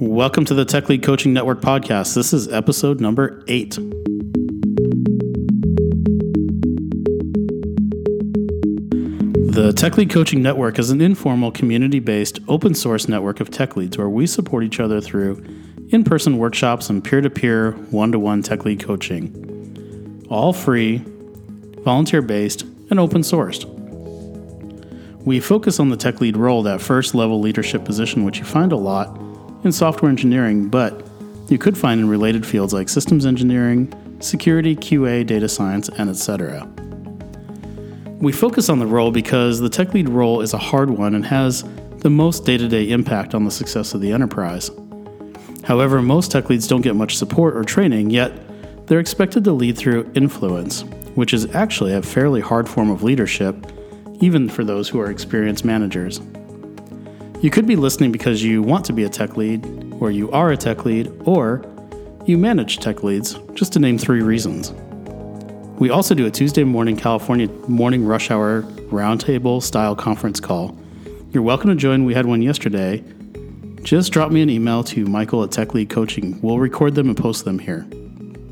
Welcome to the Tech Lead Coaching Network podcast. This is episode number eight. The Tech Lead Coaching Network is an informal, community based, open source network of tech leads where we support each other through in person workshops and peer to peer, one to one tech lead coaching. All free, volunteer based, and open sourced. We focus on the tech lead role, that first level leadership position, which you find a lot in software engineering, but you could find in related fields like systems engineering, security, QA, data science, and etc. We focus on the role because the tech lead role is a hard one and has the most day to day impact on the success of the enterprise. However, most tech leads don't get much support or training, yet they're expected to lead through influence, which is actually a fairly hard form of leadership, even for those who are experienced managers. You could be listening because you want to be a tech lead, or you are a tech lead, or you manage tech leads, just to name three reasons. We also do a Tuesday morning California morning rush hour roundtable style conference call. You're welcome to join. We had one yesterday. Just drop me an email to Michael at Tech Lead Coaching. We'll record them and post them here.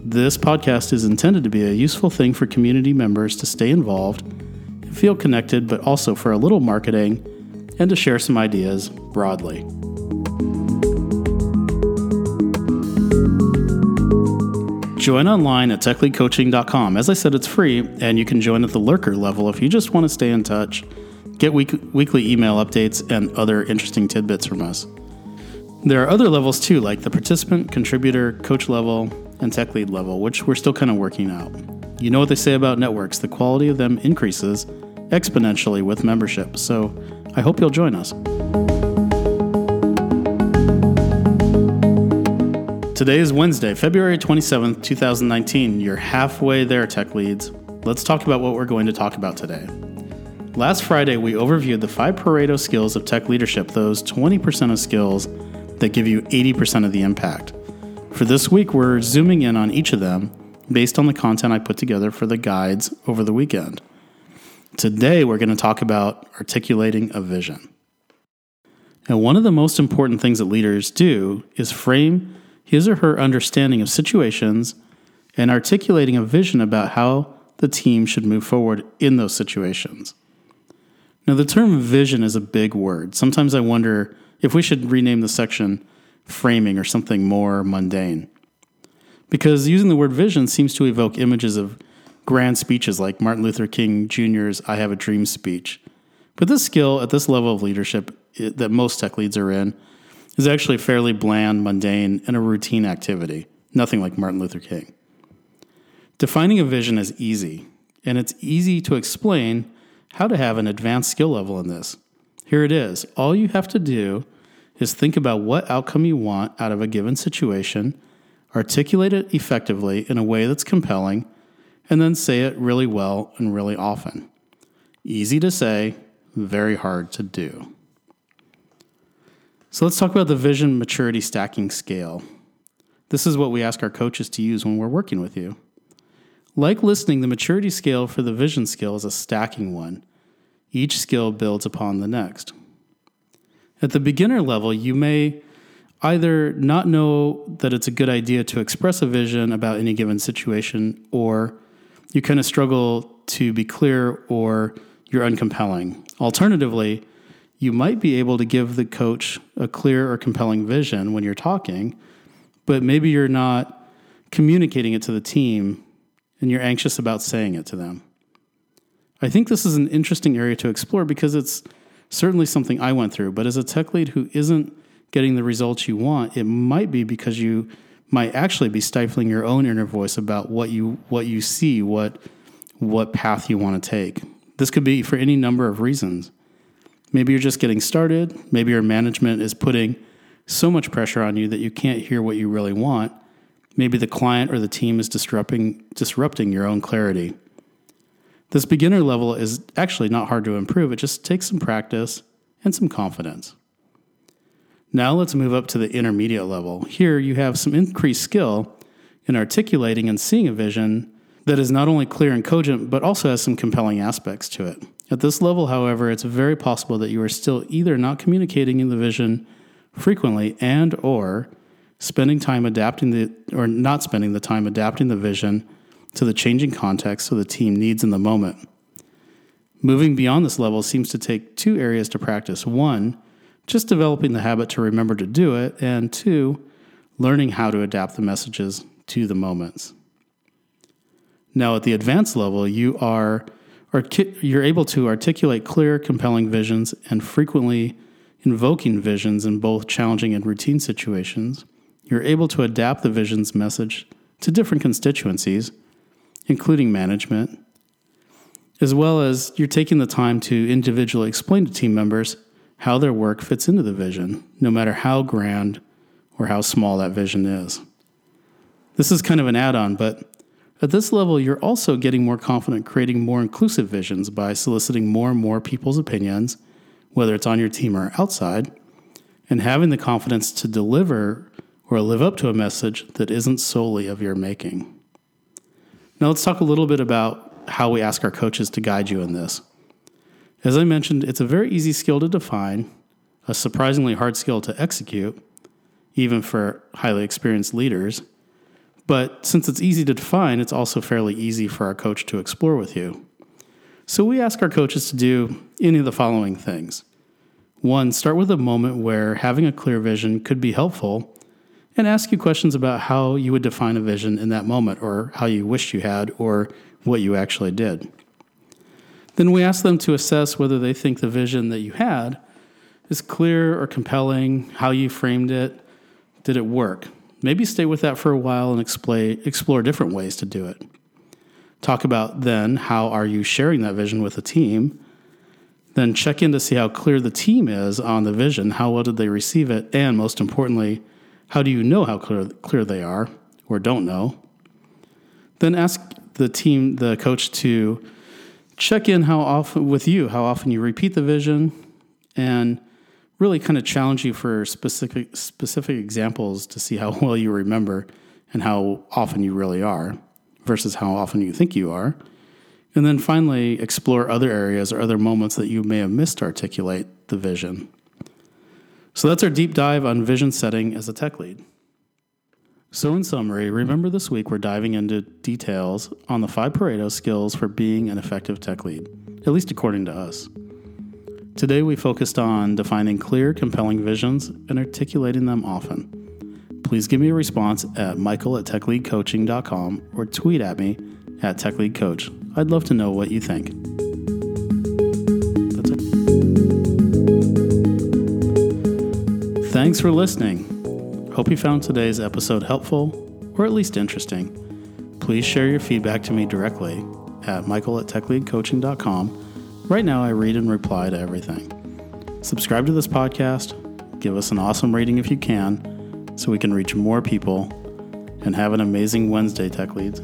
This podcast is intended to be a useful thing for community members to stay involved and feel connected, but also for a little marketing and to share some ideas broadly. Join online at techleadcoaching.com. As I said, it's free, and you can join at the lurker level if you just want to stay in touch, get week- weekly email updates, and other interesting tidbits from us. There are other levels too, like the participant, contributor, coach level, and tech lead level, which we're still kind of working out. You know what they say about networks the quality of them increases exponentially with membership, so I hope you'll join us. Today is Wednesday, February 27th, 2019. You're halfway there, tech leads. Let's talk about what we're going to talk about today. Last Friday, we overviewed the five Pareto skills of tech leadership, those 20% of skills that give you 80% of the impact. For this week, we're zooming in on each of them based on the content I put together for the guides over the weekend. Today, we're going to talk about articulating a vision. And one of the most important things that leaders do is frame his or her understanding of situations and articulating a vision about how the team should move forward in those situations. Now, the term vision is a big word. Sometimes I wonder if we should rename the section framing or something more mundane. Because using the word vision seems to evoke images of grand speeches like Martin Luther King Jr.'s I Have a Dream speech. But this skill at this level of leadership that most tech leads are in is actually fairly bland, mundane, and a routine activity, nothing like Martin Luther King. Defining a vision is easy, and it's easy to explain how to have an advanced skill level in this. Here it is. All you have to do is think about what outcome you want out of a given situation, articulate it effectively in a way that's compelling, and then say it really well and really often. Easy to say, very hard to do. So let's talk about the vision maturity stacking scale. This is what we ask our coaches to use when we're working with you. Like listening, the maturity scale for the vision skill is a stacking one. Each skill builds upon the next. At the beginner level, you may either not know that it's a good idea to express a vision about any given situation, or you kind of struggle to be clear, or you're uncompelling. Alternatively, you might be able to give the coach a clear or compelling vision when you're talking, but maybe you're not communicating it to the team and you're anxious about saying it to them. I think this is an interesting area to explore because it's certainly something I went through, but as a tech lead who isn't getting the results you want, it might be because you might actually be stifling your own inner voice about what you what you see, what what path you want to take. This could be for any number of reasons. Maybe you're just getting started. Maybe your management is putting so much pressure on you that you can't hear what you really want. Maybe the client or the team is disrupting, disrupting your own clarity. This beginner level is actually not hard to improve. It just takes some practice and some confidence. Now let's move up to the intermediate level. Here you have some increased skill in articulating and seeing a vision that is not only clear and cogent, but also has some compelling aspects to it. At this level, however, it's very possible that you are still either not communicating in the vision frequently and or spending time adapting the or not spending the time adapting the vision to the changing context of the team needs in the moment. Moving beyond this level seems to take two areas to practice. One, just developing the habit to remember to do it, and two, learning how to adapt the messages to the moments. Now, at the advanced level, you are you're able to articulate clear, compelling visions and frequently invoking visions in both challenging and routine situations. You're able to adapt the vision's message to different constituencies, including management, as well as you're taking the time to individually explain to team members how their work fits into the vision, no matter how grand or how small that vision is. This is kind of an add on, but at this level, you're also getting more confident creating more inclusive visions by soliciting more and more people's opinions, whether it's on your team or outside, and having the confidence to deliver or live up to a message that isn't solely of your making. Now, let's talk a little bit about how we ask our coaches to guide you in this. As I mentioned, it's a very easy skill to define, a surprisingly hard skill to execute, even for highly experienced leaders. But since it's easy to define, it's also fairly easy for our coach to explore with you. So we ask our coaches to do any of the following things. One, start with a moment where having a clear vision could be helpful and ask you questions about how you would define a vision in that moment or how you wished you had or what you actually did. Then we ask them to assess whether they think the vision that you had is clear or compelling, how you framed it, did it work? Maybe stay with that for a while and explore, explore different ways to do it. Talk about then how are you sharing that vision with the team? Then check in to see how clear the team is on the vision, how well did they receive it, and most importantly, how do you know how clear, clear they are or don't know? Then ask the team, the coach, to check in how often with you, how often you repeat the vision, and really kind of challenge you for specific specific examples to see how well you remember and how often you really are versus how often you think you are. And then finally, explore other areas or other moments that you may have missed articulate the vision. So that's our deep dive on vision setting as a tech lead. So, in summary, remember this week we're diving into details on the five Pareto skills for being an effective tech lead, at least according to us. Today we focused on defining clear, compelling visions and articulating them often. Please give me a response at michael at techleadcoaching.com or tweet at me at techleadcoach. I'd love to know what you think. That's it. Thanks for listening. Hope you found today's episode helpful or at least interesting. Please share your feedback to me directly at michael at techleadcoaching.com. Right now, I read and reply to everything. Subscribe to this podcast, give us an awesome rating if you can, so we can reach more people, and have an amazing Wednesday, Tech Leads.